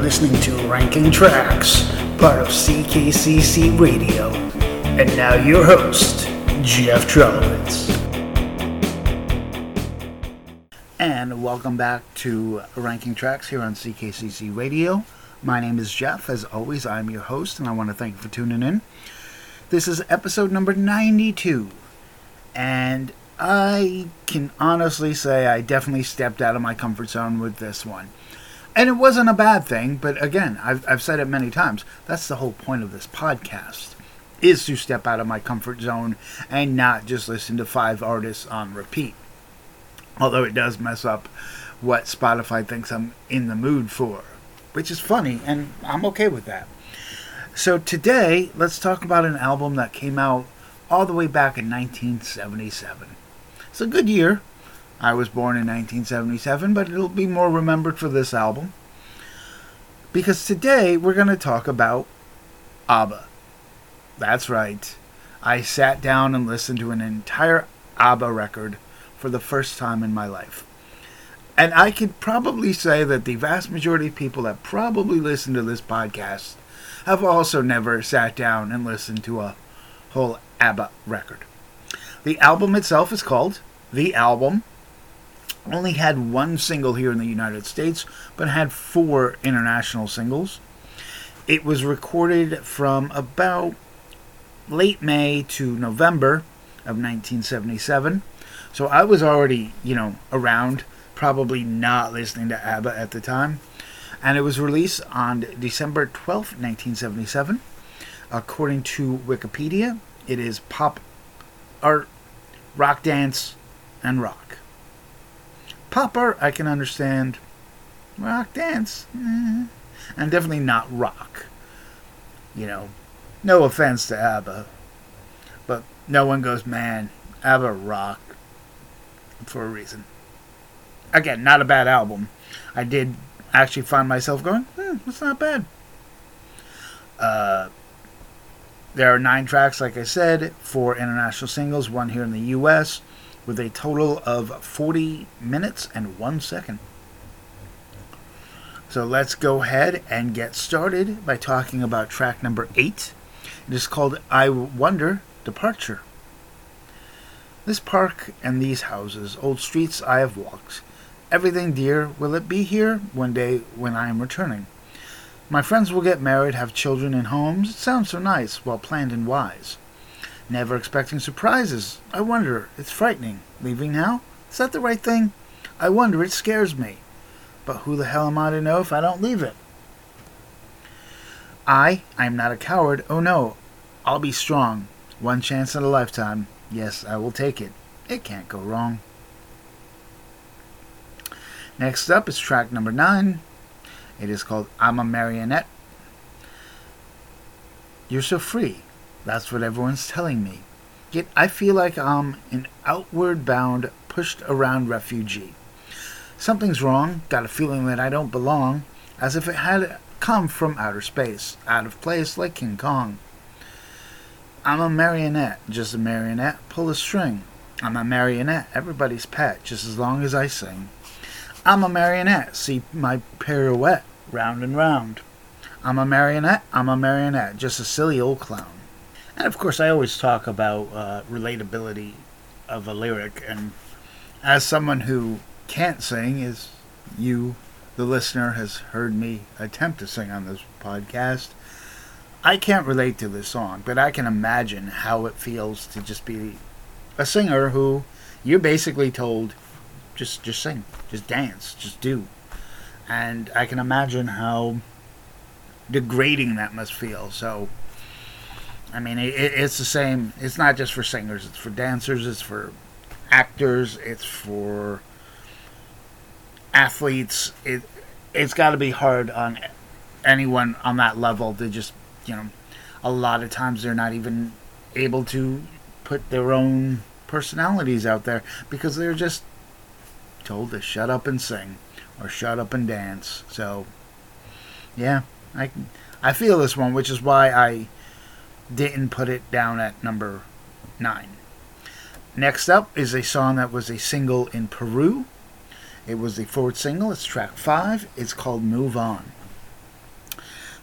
listening to Ranking Tracks, part of CKCC Radio. And now your host, Jeff Trelowitz. And welcome back to Ranking Tracks here on CKCC Radio. My name is Jeff. As always, I'm your host, and I want to thank you for tuning in. This is episode number 92. And I can honestly say I definitely stepped out of my comfort zone with this one. And it wasn't a bad thing, but again, I've, I've said it many times. That's the whole point of this podcast, is to step out of my comfort zone and not just listen to five artists on repeat. Although it does mess up what Spotify thinks I'm in the mood for, which is funny, and I'm okay with that. So today, let's talk about an album that came out all the way back in 1977. It's a good year. I was born in 1977, but it'll be more remembered for this album. Because today we're going to talk about ABBA. That's right. I sat down and listened to an entire ABBA record for the first time in my life. And I could probably say that the vast majority of people that probably listen to this podcast have also never sat down and listened to a whole ABBA record. The album itself is called The Album. Only had one single here in the United States, but had four international singles. It was recorded from about late May to November of 1977. So I was already, you know, around, probably not listening to ABBA at the time. And it was released on December 12th, 1977. According to Wikipedia, it is pop art, rock dance, and rock. Pop art, I can understand. Rock dance, eh. and definitely not rock. You know, no offense to ABBA, but no one goes, man, ABBA rock for a reason. Again, not a bad album. I did actually find myself going, hmm, that's not bad. Uh, there are nine tracks, like I said, four international singles, one here in the US, with a total of 40 minutes and one second. So let's go ahead and get started by talking about track number eight. It is called I Wonder Departure. This park and these houses, old streets I have walked. Everything dear, will it be here one day when I am returning? My friends will get married, have children and homes. It sounds so nice, well planned and wise. Never expecting surprises. I wonder, it's frightening. Leaving now? Is that the right thing? I wonder, it scares me. But who the hell am I to know if I don't leave it? I, I am not a coward. Oh no, I'll be strong. One chance in a lifetime. Yes, I will take it. It can't go wrong. Next up is track number nine. It is called I'm a Marionette. You're so free. That's what everyone's telling me. Yet I feel like I'm an outward bound, pushed around refugee. Something's wrong, got a feeling that I don't belong, as if it had come from outer space, out of place like King Kong. I'm a marionette, just a marionette, pull a string. I'm a marionette, everybody's pet, just as long as I sing. I'm a marionette, see my pirouette, round and round. I'm a marionette, I'm a marionette, just a silly old clown. And of course, I always talk about uh, relatability of a lyric, and as someone who can't sing, as you, the listener, has heard me attempt to sing on this podcast, I can't relate to this song, but I can imagine how it feels to just be a singer who you're basically told just just sing, just dance, just do. And I can imagine how degrading that must feel. So I mean, it, it's the same. It's not just for singers. It's for dancers. It's for actors. It's for athletes. It it's got to be hard on anyone on that level to just you know, a lot of times they're not even able to put their own personalities out there because they're just told to shut up and sing or shut up and dance. So, yeah, I I feel this one, which is why I didn't put it down at number nine. Next up is a song that was a single in Peru. It was the fourth single. It's track five. It's called "Move On."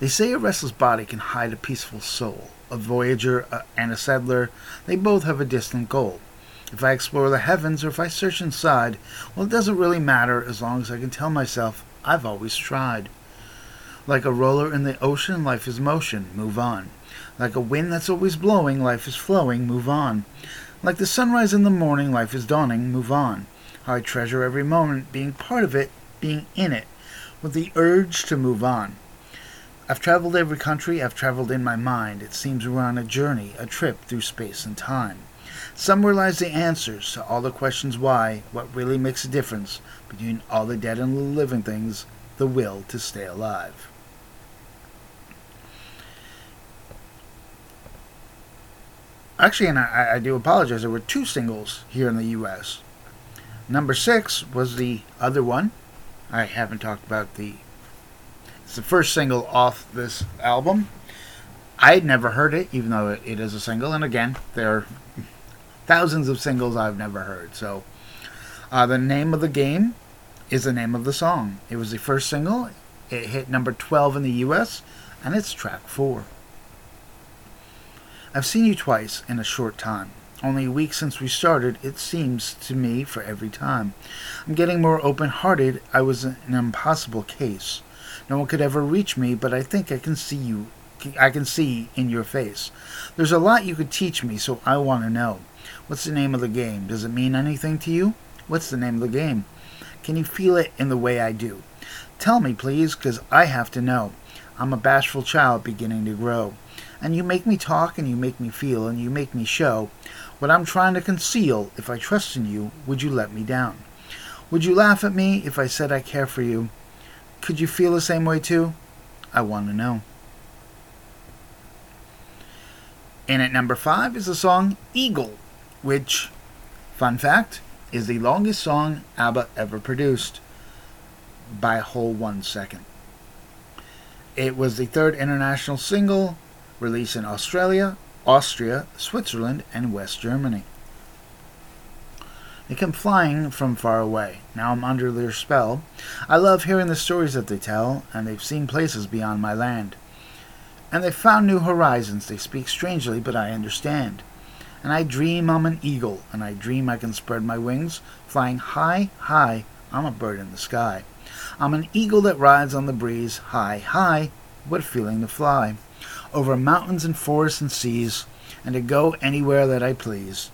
They say a restless body can hide a peaceful soul. A voyager uh, and a settler, they both have a distant goal. If I explore the heavens or if I search inside, well, it doesn't really matter as long as I can tell myself I've always tried. Like a roller in the ocean, life is motion, move on. Like a wind that's always blowing, life is flowing, move on. Like the sunrise in the morning, life is dawning, move on. I treasure every moment, being part of it, being in it, with the urge to move on. I've traveled every country, I've traveled in my mind. It seems we're on a journey, a trip through space and time. Somewhere lies the answers to all the questions why, what really makes a difference between all the dead and the living things, the will to stay alive. Actually, and I, I do apologize, there were two singles here in the US. Number six was the other one. I haven't talked about the it's the first single off this album. I had never heard it, even though it is a single. And again, there are thousands of singles I've never heard. So, uh, the name of the game is the name of the song. It was the first single. It hit number 12 in the US, and it's track 4. I've seen you twice in a short time. Only a week since we started, it seems to me for every time. I'm getting more open hearted. I was an impossible case. No one could ever reach me, but I think I can see you. I can see in your face. There's a lot you could teach me, so I want to know. What's the name of the game? Does it mean anything to you? What's the name of the game? Can you feel it in the way I do? Tell me, please, because I have to know. I'm a bashful child beginning to grow. And you make me talk, and you make me feel, and you make me show. What I'm trying to conceal, if I trust in you, would you let me down? Would you laugh at me if I said I care for you? Could you feel the same way too? I want to know. And at number five is the song Eagle, which, fun fact, is the longest song ABBA ever produced by a whole one second. It was the third international single released in Australia, Austria, Switzerland, and West Germany. They come flying from far away. Now I'm under their spell. I love hearing the stories that they tell, and they've seen places beyond my land. And they've found new horizons. They speak strangely, but I understand. And I dream I'm an eagle, and I dream I can spread my wings, flying high, high. I'm a bird in the sky. I'm an eagle that rides on the breeze, high, high. A feeling to fly. Over mountains and forests and seas, and to go anywhere that I please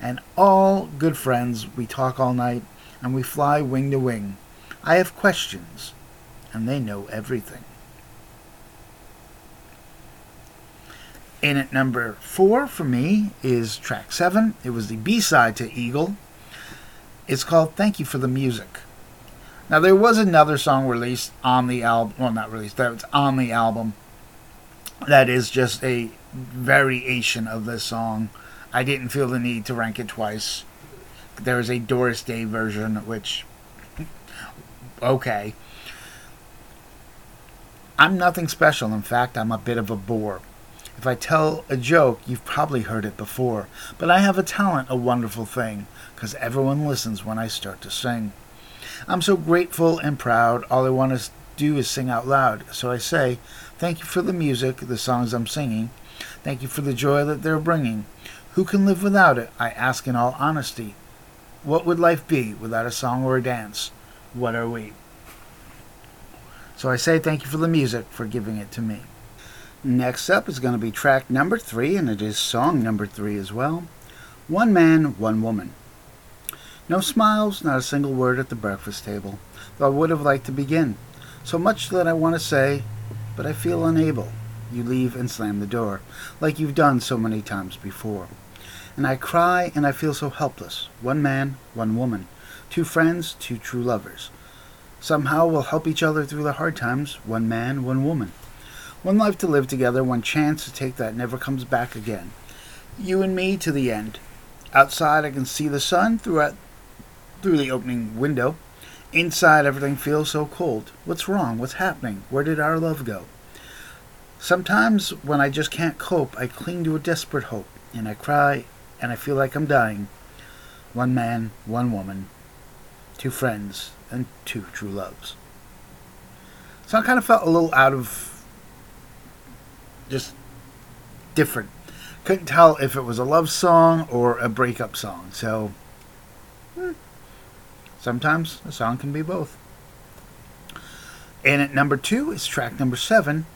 and all good friends, we talk all night and we fly wing to wing. I have questions, and they know everything. In at number four for me is track seven. It was the B side to Eagle. It's called Thank You for the Music. Now, there was another song released on the album, well, not released, that was on the album, that is just a variation of this song I didn't feel the need to rank it twice. There is a Doris Day version, which. Okay. I'm nothing special. In fact, I'm a bit of a bore. If I tell a joke, you've probably heard it before. But I have a talent, a wonderful thing, because everyone listens when I start to sing. I'm so grateful and proud. All I want to do is sing out loud. So I say, Thank you for the music, the songs I'm singing. Thank you for the joy that they're bringing. Who can live without it? I ask in all honesty. What would life be without a song or a dance? What are we? So I say thank you for the music, for giving it to me. Next up is going to be track number three, and it is song number three as well. One Man, One Woman. No smiles, not a single word at the breakfast table, though I would have liked to begin. So much that I want to say, but I feel unable. You leave and slam the door, like you've done so many times before and I cry and I feel so helpless. One man, one woman, two friends, two true lovers. Somehow we'll help each other through the hard times, one man, one woman. One life to live together, one chance to take that never comes back again. You and me to the end. Outside I can see the sun throughout through the opening window. Inside everything feels so cold. What's wrong? What's happening? Where did our love go? Sometimes when I just can't cope, I cling to a desperate hope, and I cry and I feel like I'm dying. One man, one woman, two friends, and two true loves. So I kind of felt a little out of just different. Couldn't tell if it was a love song or a breakup song. So hmm, sometimes a song can be both. And at number two is track number seven,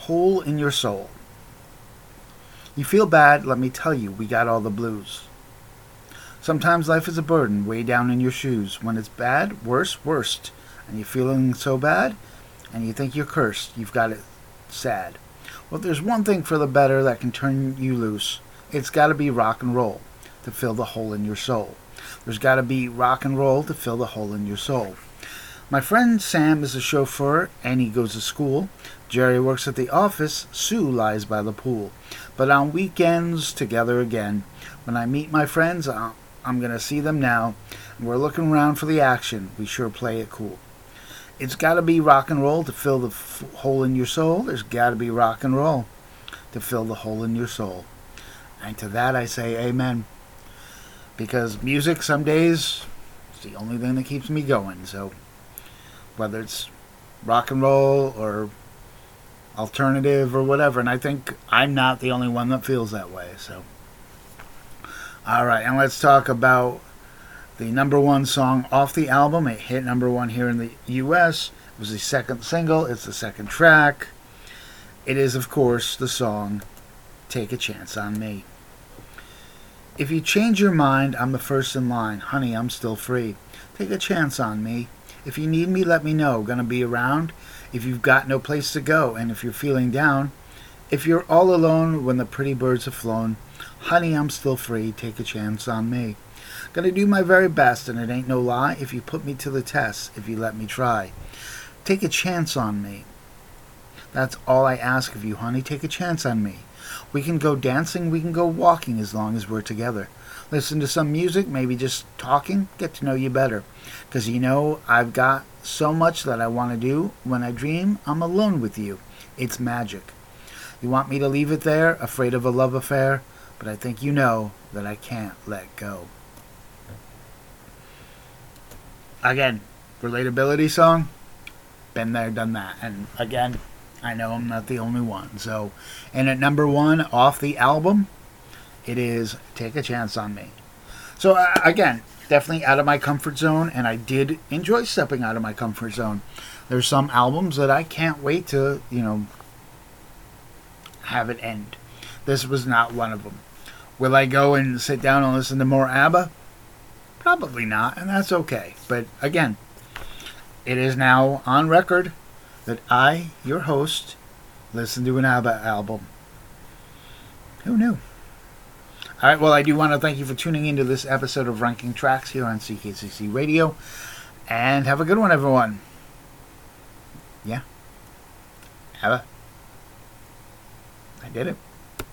Hole in Your Soul. You feel bad, let me tell you, we got all the blues. Sometimes life is a burden way down in your shoes. When it's bad, worse, worst. And you're feeling so bad, and you think you're cursed. You've got it sad. Well, there's one thing for the better that can turn you loose. It's got to be rock and roll to fill the hole in your soul. There's got to be rock and roll to fill the hole in your soul. My friend Sam is a chauffeur and he goes to school. Jerry works at the office. Sue lies by the pool. But on weekends, together again. When I meet my friends, I'm going to see them now. We're looking around for the action. We sure play it cool. It's got to be rock and roll to fill the f- hole in your soul. There's got to be rock and roll to fill the hole in your soul. And to that I say amen. Because music some days is the only thing that keeps me going. So whether it's rock and roll or alternative or whatever. And I think I'm not the only one that feels that way. So, all right, and let's talk about the number one song off the album. It hit number one here in the U.S. It was the second single. It's the second track. It is, of course, the song "Take a Chance on Me." If you change your mind, I'm the first in line. Honey, I'm still free. Take a chance on me. If you need me, let me know. Gonna be around if you've got no place to go and if you're feeling down. If you're all alone when the pretty birds have flown, honey, I'm still free. Take a chance on me. Gonna do my very best, and it ain't no lie if you put me to the test, if you let me try. Take a chance on me. That's all I ask of you, honey. Take a chance on me. We can go dancing, we can go walking as long as we're together listen to some music, maybe just talking, get to know you better. Because you know, I've got so much that I want to do. When I dream, I'm alone with you. It's magic. You want me to leave it there, afraid of a love affair, but I think you know that I can't let go. Again, relatability song, been there, done that. And again, I know I'm not the only one. So, and at number one off the album, it is Take a Chance on Me. So, uh, again, definitely out of my comfort zone, and I did enjoy stepping out of my comfort zone. There's some albums that I can't wait to, you know, have it end. This was not one of them. Will I go and sit down and listen to more ABBA? Probably not, and that's okay. But again, it is now on record that I, your host, listen to an ABBA album. Who knew? All right, well, I do want to thank you for tuning into this episode of Ranking Tracks here on CKCC Radio. And have a good one, everyone. Yeah. Have a. I did it.